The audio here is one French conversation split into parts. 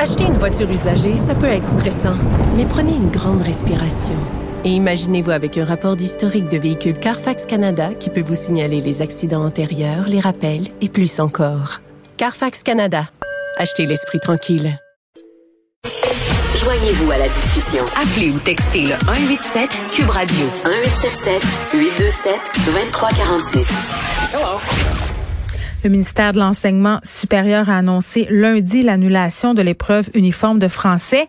Acheter une voiture usagée, ça peut être stressant, mais prenez une grande respiration. Et imaginez-vous avec un rapport d'historique de véhicule Carfax Canada qui peut vous signaler les accidents antérieurs, les rappels et plus encore. Carfax Canada. Achetez l'esprit tranquille. Joignez-vous à la discussion. Appelez ou textez le 187 Cube Radio 1877 827 2346. Le ministère de l'Enseignement supérieur a annoncé lundi l'annulation de l'épreuve uniforme de français.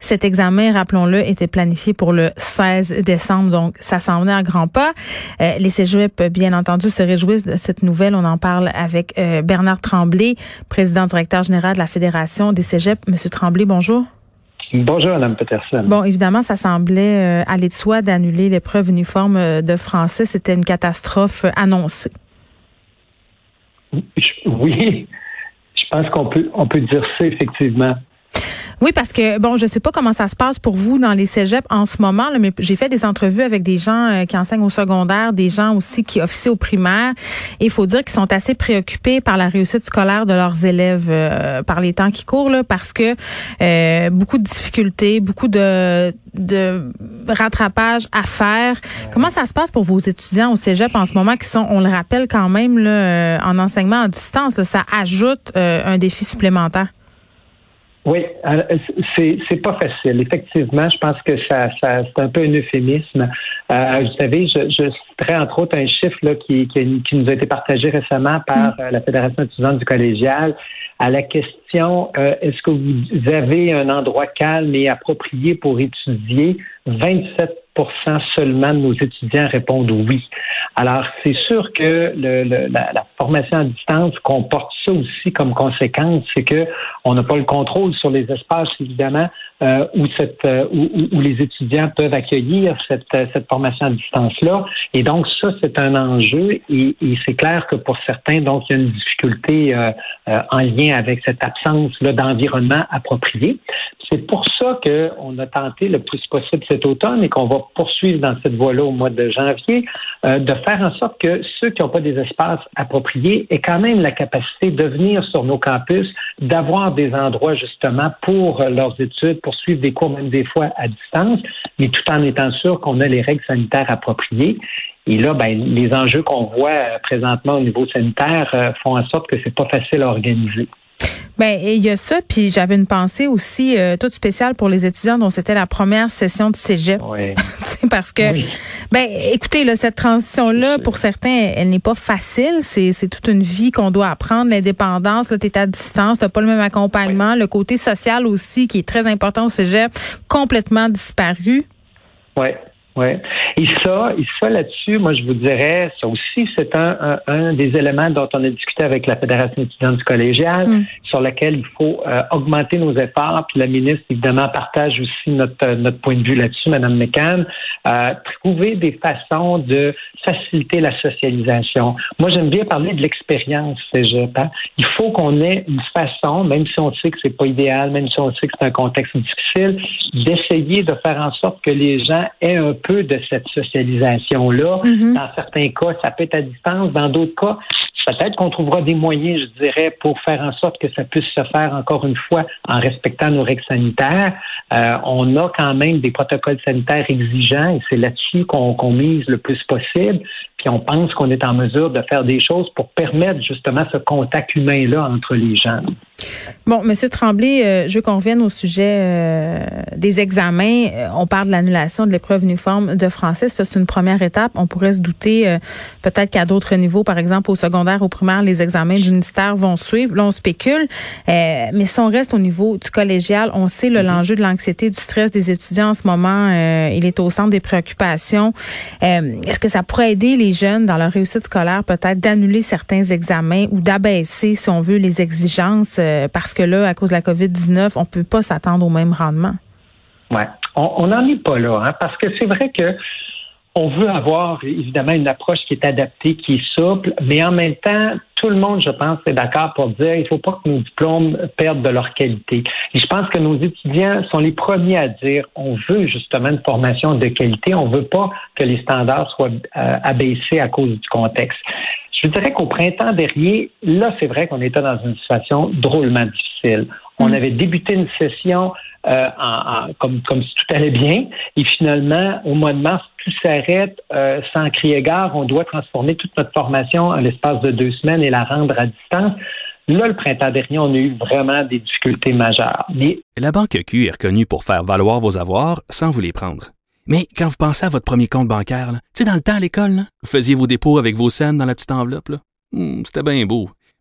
Cet examen, rappelons-le, était planifié pour le 16 décembre, donc ça s'en venait à grands pas. Euh, les cégeps, bien entendu, se réjouissent de cette nouvelle. On en parle avec euh, Bernard Tremblay, président directeur général de la Fédération des cégeps. Monsieur Tremblay, bonjour. Bonjour, Mme Peterson. Bon, évidemment, ça semblait euh, aller de soi d'annuler l'épreuve uniforme de français. C'était une catastrophe annoncée. Oui, je pense qu'on peut, on peut dire ça, effectivement. Oui, parce que bon, je sais pas comment ça se passe pour vous dans les cégeps en ce moment, là, mais j'ai fait des entrevues avec des gens euh, qui enseignent au secondaire, des gens aussi qui officient au primaire, et il faut dire qu'ils sont assez préoccupés par la réussite scolaire de leurs élèves euh, par les temps qui courent, là, parce que euh, beaucoup de difficultés, beaucoup de, de rattrapage à faire. Comment ça se passe pour vos étudiants au cégep en ce moment qui sont, on le rappelle quand même, là, en enseignement à distance, là, ça ajoute un défi supplémentaire? Oui, c'est c'est pas facile. Effectivement, je pense que ça, ça c'est un peu un euphémisme. Euh, vous savez, je, je citerai entre autres un chiffre là, qui, qui, qui nous a été partagé récemment par euh, la Fédération étudiante du collégial à la question euh, est-ce que vous avez un endroit calme et approprié pour étudier 27 seulement de nos étudiants répondent oui. Alors, c'est sûr que le, le, la, la, formation à distance comporte ça aussi comme conséquence, c'est que on n'a pas le contrôle sur les espaces, évidemment, euh, où, cette, euh, où, où, les étudiants peuvent accueillir cette, euh, cette formation à distance-là. Et donc, ça, c'est un enjeu et, et c'est clair que pour certains, donc, il y a une difficulté euh, en lien avec cette absence-là d'environnement approprié. C'est pour ça qu'on a tenté le plus possible cet automne et qu'on va poursuivre dans cette voie-là au mois de janvier, euh, de faire en sorte que ceux qui n'ont pas des espaces appropriés aient quand même la capacité de venir sur nos campus, d'avoir des endroits justement pour leurs études, pour suivre des cours même des fois à distance, mais tout en étant sûr qu'on a les règles sanitaires appropriées. Et là, ben, les enjeux qu'on voit présentement au niveau sanitaire euh, font en sorte que c'est pas facile à organiser. Ben il y a ça, puis j'avais une pensée aussi euh, toute spéciale pour les étudiants dont c'était la première session de cégep. Oui. parce que, ben écoutez, là, cette transition-là, pour certains, elle n'est pas facile. C'est, c'est toute une vie qu'on doit apprendre. L'indépendance, là, t'es à distance, t'as pas le même accompagnement. Le côté social aussi, qui est très important au cégep, complètement disparu. Oui. Oui. Et ça, et ça là-dessus, moi je vous dirais, ça aussi, c'est un, un, un, des éléments dont on a discuté avec la Fédération étudiante du collégial, mm. sur lequel il faut euh, augmenter nos efforts. Puis la ministre, évidemment, partage aussi notre, notre point de vue là-dessus, Madame McCann. Euh, trouver des façons de faciliter la socialisation. Moi, j'aime bien parler de l'expérience cégep. Hein. Il faut qu'on ait une façon, même si on sait que c'est pas idéal, même si on sait que c'est un contexte difficile, d'essayer de faire en sorte que les gens aient un peu de cette socialisation-là. Mm-hmm. Dans certains cas, ça peut être à distance. Dans d'autres cas, peut-être qu'on trouvera des moyens, je dirais, pour faire en sorte que ça puisse se faire encore une fois en respectant nos règles sanitaires. Euh, on a quand même des protocoles sanitaires exigeants et c'est là-dessus qu'on qu mise le plus possible. On pense qu'on est en mesure de faire des choses pour permettre justement ce contact humain-là entre les gens. Bon, Monsieur Tremblay, euh, je veux qu'on revienne au sujet euh, des examens. Euh, on parle de l'annulation de l'épreuve uniforme de français. Ça, c'est une première étape. On pourrait se douter euh, peut-être qu'à d'autres niveaux, par exemple au secondaire, au primaire, les examens du ministère vont suivre. Là, on spécule. Mais si on reste au niveau du collégial, on sait mm-hmm. l'enjeu de l'anxiété, du stress des étudiants en ce moment. il est au centre des préoccupations. Est-ce que ça pourrait aider les jeunes dans leur réussite scolaire, peut-être d'annuler certains examens ou d'abaisser, si on veut, les exigences, euh, parce que là, à cause de la COVID-19, on peut pas s'attendre au même rendement. Ouais, on n'en est pas là, hein, parce que c'est vrai que on veut avoir évidemment une approche qui est adaptée, qui est souple, mais en même temps, tout le monde, je pense, est d'accord pour dire il ne faut pas que nos diplômes perdent de leur qualité. Et je pense que nos étudiants sont les premiers à dire on veut justement une formation de qualité, on ne veut pas que les standards soient euh, abaissés à cause du contexte. Je dirais qu'au printemps dernier, là, c'est vrai qu'on était dans une situation drôlement difficile. On mm. avait débuté une session euh, en, comme, comme si tout allait bien, et finalement, au mois de mars, tout s'arrête euh, sans crier gare. On doit transformer toute notre formation en l'espace de deux semaines et la rendre à distance. Là, le printemps dernier, on a eu vraiment des difficultés majeures. La Banque Q est reconnue pour faire valoir vos avoirs sans vous les prendre. Mais quand vous pensez à votre premier compte bancaire, tu sais, dans le temps à l'école, vous faisiez vos dépôts avec vos scènes dans la petite enveloppe. Hmm, c'était bien beau.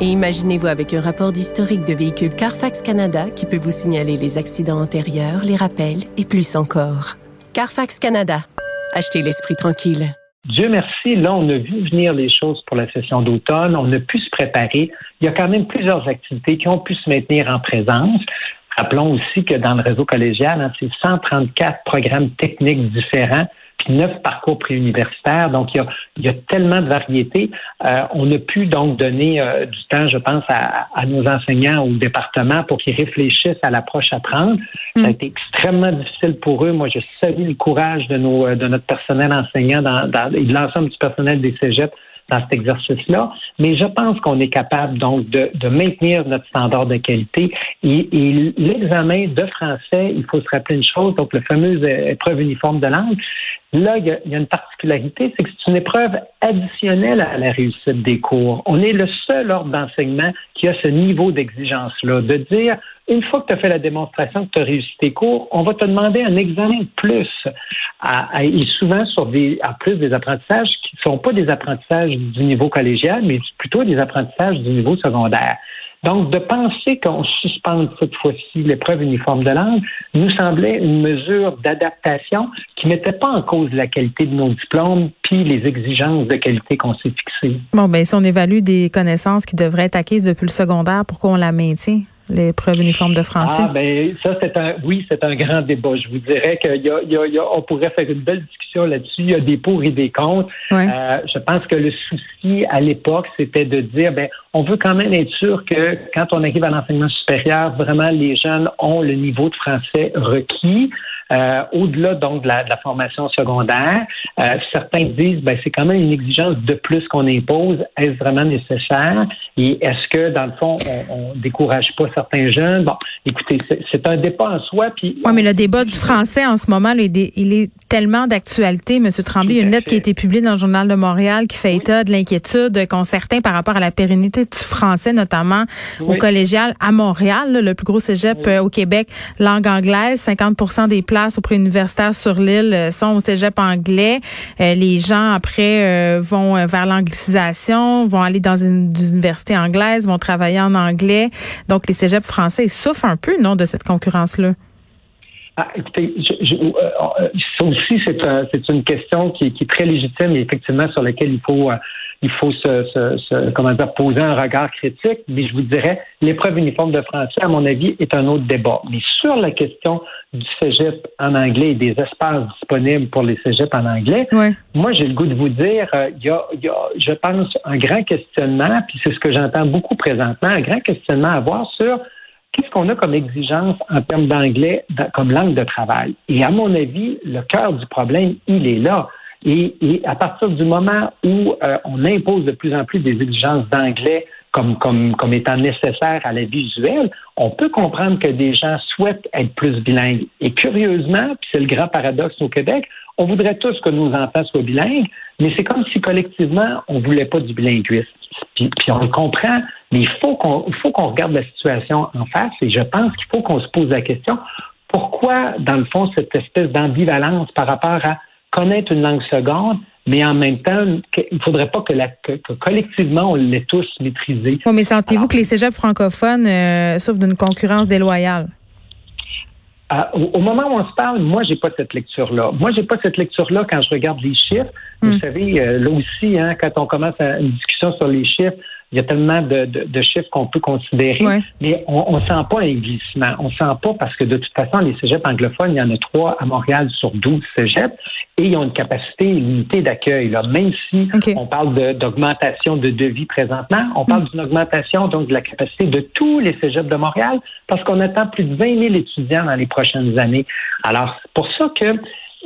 Et imaginez-vous avec un rapport d'historique de véhicule Carfax Canada qui peut vous signaler les accidents antérieurs, les rappels et plus encore. Carfax Canada. Achetez l'esprit tranquille. Dieu merci, là, on a vu venir les choses pour la session d'automne. On a pu se préparer. Il y a quand même plusieurs activités qui ont pu se maintenir en présence. Rappelons aussi que dans le réseau collégial, hein, c'est 134 programmes techniques différents puis neuf parcours préuniversitaires. Donc, il y a, il y a tellement de variétés. Euh, on a pu donc donner euh, du temps, je pense, à, à, nos enseignants au département pour qu'ils réfléchissent à l'approche à prendre. Ça a mm. été extrêmement difficile pour eux. Moi, je salue le courage de, nos, de notre personnel enseignant dans, dans, et de l'ensemble du personnel des cégeps dans cet exercice-là. Mais je pense qu'on est capable donc de, de, maintenir notre standard de qualité. Et, l'examen de français, il faut se rappeler une chose, donc le fameux épreuve uniforme de langue, Là, il y, a, y, a, une particularité, c'est que une épreuve additionnelle à la réussite des cours. On est le seul ordre d'enseignement qui a ce niveau d'exigence-là, de dire, une fois que tu as fait la démonstration que tu as réussi tes cours, on va te demander un examen de plus, à, et souvent sur des, en plus des apprentissages qui ne sont pas des apprentissages du niveau collégial, mais plutôt des apprentissages du niveau secondaire. Donc, de penser qu'on suspende cette fois-ci l'épreuve uniforme de langue nous semblait une mesure d'adaptation qui ne mettait pas en cause la qualité de nos diplômes puis les exigences de qualité qu'on s'est fixées. Bon, ben si on évalue des connaissances qui devraient être acquises depuis le secondaire, pourquoi on la maintient? L'épreuve uniforme de français? Ah, ben, ça, c'est un, oui, c'est un grand débat. Je vous dirais qu'il y a, il y a, on pourrait faire une belle discussion là-dessus. Il y a des pour et des contre. Euh, je pense que le souci à l'époque, c'était de dire, ben, on veut quand même être sûr que quand on arrive à l'enseignement supérieur, vraiment, les jeunes ont le niveau de français requis. Euh, au-delà donc de la, de la, formation secondaire, euh, certains disent ben c'est quand même une exigence de plus qu'on impose. Est-ce vraiment nécessaire? Et est-ce que dans le fond on, on décourage pas certains jeunes? Bon, écoutez, c'est un débat en soi. Puis oui, mais le débat du français en ce moment, il est tellement d'actualité, Monsieur Tremblay. Il y a une lettre qui a été publiée dans le journal de Montréal qui fait état de l'inquiétude qu'ont certains par rapport à la pérennité du français, notamment au collégial à Montréal, le plus gros cégep euh, au Québec, langue anglaise. 50% des places préuniversitaire sur l'île euh, sont au cégep anglais. Euh, les gens, après, euh, vont vers l'anglicisation, vont aller dans une, université anglaise, vont travailler en anglais. Donc, les cégeps français souffrent un peu, non, de cette concurrence-là? Ah, écoutez, ça aussi, c'est une question qui, est très légitime et effectivement sur laquelle il faut il faut se, se, comment dire, poser un regard critique. Mais je vous dirais, l'épreuve uniforme de français, à mon avis, est un autre débat. Mais sur la question du cégep en anglais et des espaces disponibles pour les cégeps en anglais, moi, j'ai le goût de vous dire, euh, il y, a, y, a, je pense, un grand questionnement, puis c'est ce que j'entends beaucoup présentement, un grand questionnement à avoir sur qu'est-ce qu'on a comme exigence en termes d'anglais comme langue de travail? Et à mon avis, le cœur du problème, il est là. Et, à partir du moment où euh, on impose de plus en plus des exigences d'anglais comme, comme, comme étant nécessaires à la visuelle, on peut comprendre que des gens souhaitent être plus bilingues. Et curieusement, puis c'est le grand paradoxe au Québec, on voudrait tous que nos enfants soient bilingues, mais c'est comme si collectivement, on voulait pas du bilinguisme. Puis, on le comprend, mais il faut qu'on faut qu'on regarde la situation en face et je pense qu'il faut qu'on se pose la question pourquoi, dans le fond, cette espèce d'ambivalence par rapport à connaître une langue seconde, mais en même temps, il ne faudrait pas que, la, collectivement, on l'ait tous maîtrisé. mais sentez-vous que les cégeps francophones euh, souffrent d'une concurrence déloyale? Au, moment où on se parle, moi, j'ai pas cette lecture-là. Moi, j'ai pas cette lecture-là quand je regarde les chiffres. Vous hmm. savez, euh, là aussi, hein, quand on commence une discussion sur les chiffres, il y a tellement de, de, chiffres qu'on peut considérer, mais on ne sent pas un glissement. On sent pas parce que de toute façon, les cégeps anglophones, il y en a trois à Montréal sur 12 cégeps et ils ont une capacité limitée d'accueil. Même si on parle d'augmentation de, devis présentement, on parle mm. d'une augmentation donc de la capacité de tous les cégeps de Montréal parce qu'on attend plus de 20 000 étudiants dans les prochaines années. Alors, c'est pour ça que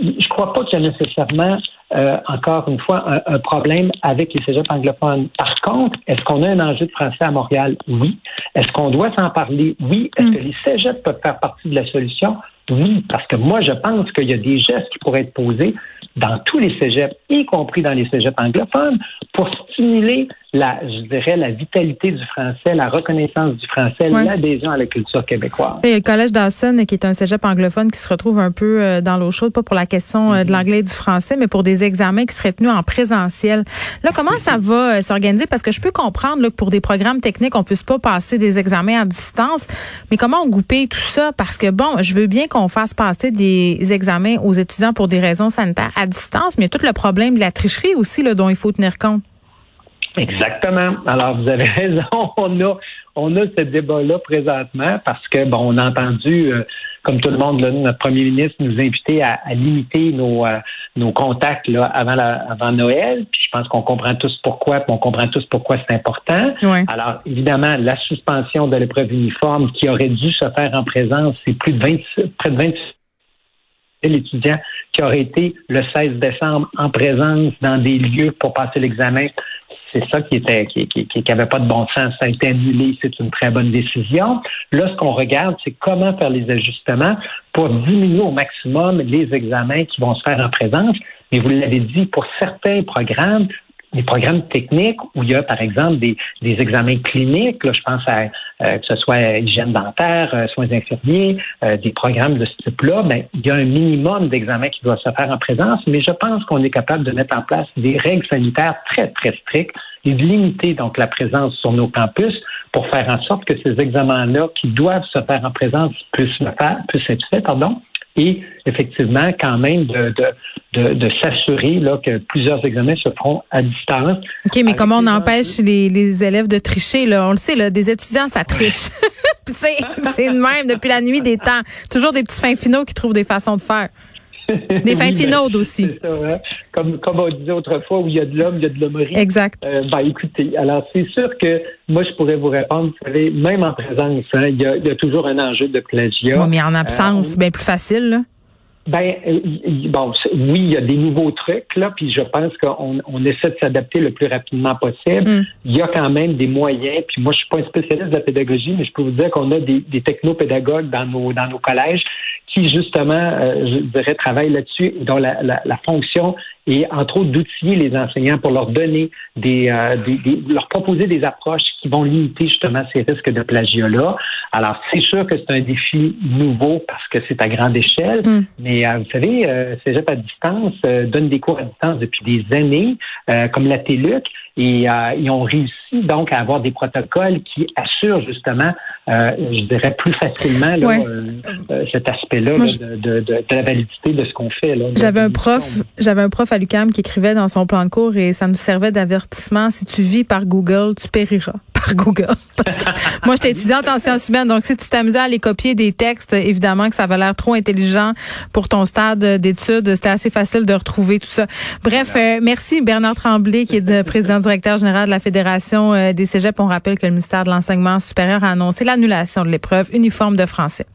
je crois pas qu'il y a nécessairement euh, encore une fois, un, problème avec les cégeps anglophones. Par contre, est-ce qu'on a un enjeu de français à Montréal? Oui. Est-ce qu'on doit s'en parler? Oui. Est-ce mm. que les cégeps peuvent faire partie de la solution? Oui, parce que moi, je pense qu'il y a des gestes qui pourraient être posés dans tous les cégeps, y compris dans les cégeps anglophones, pour stimuler la, je dirais, la vitalité du français, la reconnaissance du français, l'adhésion à la culture québécoise. A le Collège Dawson, qui est un cégep anglophone qui se retrouve un peu euh, dans l'eau chaude, pas pour la question euh, de mm-hmm. l'anglais et du français, mais pour des examens qui seraient tenus en présentiel. Là, comment ça va euh, s'organiser? Parce que je peux comprendre là, que pour des programmes techniques, on puisse pas passer des examens à distance, mais comment on goupille tout ça? Parce que, bon, je veux bien qu'on fasse passer des examens aux étudiants pour des raisons sanitaires à distance, mais il y a tout le problème de la tricherie aussi là, dont il faut tenir compte. Exactement. Alors, vous avez raison. On a, on a ce débat-là présentement parce que, bon, on a entendu, euh, comme tout le monde, notre premier ministre nous inviter à, limiter nos, euh, nos contacts là, avant, la, avant Noël. Puis je pense qu'on comprend tous pourquoi, puis on comprend tous pourquoi c'est important. Alors, évidemment, la suspension de l'épreuve uniforme qui aurait dû se faire en présence, c'est plus de 26, près de 26 l'étudiant qui aurait été le 16 décembre en présence dans des lieux pour passer l'examen c'est ça qui était qui, qui, avait pas de bon sens. Ça a été annulé. C'est une très bonne décision. Là, ce qu'on regarde, c'est comment faire les ajustements pour diminuer au maximum les examens qui vont se faire en présence. Mais vous l'avez dit, pour certains programmes, des programmes techniques où il y a, par exemple, des, des examens cliniques, là, je pense à euh, que ce soit hygiène dentaire, euh, soins infirmiers, euh, des programmes de ce type-là, ben, il y a un minimum d'examens qui doit se faire en présence, mais je pense qu'on est capable de mettre en place des règles sanitaires très, très strictes et de limiter donc la présence sur nos campus pour faire en sorte que ces examens-là qui doivent se faire en présence puissent, le faire, puissent être faits, pardon, et effectivement quand même de, de, de, s'assurer là, que plusieurs examens se feront à distance. OK, mais comment on empêche les, les, élèves de tricher? Là? On le sait, là, des étudiants, ça triche. c'est le même depuis la nuit des temps. Toujours des petits fins finaux qui trouvent des façons de faire. Des fins finaudes aussi. Ça, hein. comme, comme on disait autrefois, où il y a de l'homme, il y a de l'hommerie. Exact. Euh, ben, écoutez, alors c'est sûr que moi, je pourrais vous répondre, vous savez, même en présence, hein, il, y a, il, y a, toujours un enjeu de plagiat. mais en absence, c'est euh, bien plus facile. Là. Ben euh, bon, oui, il y a des nouveaux trucs là, puis je pense qu'on on essaie de s'adapter le plus rapidement possible. Mm. Il y a quand même des moyens. Puis moi, je suis pas un spécialiste de la pédagogie, mais je peux vous dire qu'on a des, des technopédagogues dans nos dans nos collèges qui justement, euh, je dirais, travaillent là-dessus, dont la, la, la fonction et entre autres d'outiller les enseignants pour leur donner des, euh, des, des, leur proposer des approches qui vont limiter justement ces risques de plagiat-là. Alors c'est sûr que c'est un défi nouveau parce que c'est à grande échelle, mm. mais euh, vous savez, Cégep à distance donne des cours à distance depuis des années, comme la TELUC, et ils ont réussi donc à avoir des protocoles qui assurent justement, je dirais plus facilement là, cet aspect-là de, de, de, la validité de ce qu'on fait. J'avais un prof, j'avais un prof à l'UCAM qui écrivait dans son plan de cours et ça nous servait d'avertissement. Si tu vis par Google, tu périras par Google. moi, j'étais étudiante en sciences humaines, donc si tu t'amusais à aller copier des textes, évidemment que ça avait l'air trop intelligent pour ton stade d'études. C'était assez facile de retrouver tout ça. Bref, euh, merci Bernard Tremblay, qui est le président directeur général de la Fédération euh, des Cégeps. On rappelle que le ministère de l'Enseignement supérieur a annoncé l'annulation de l'épreuve uniforme de français.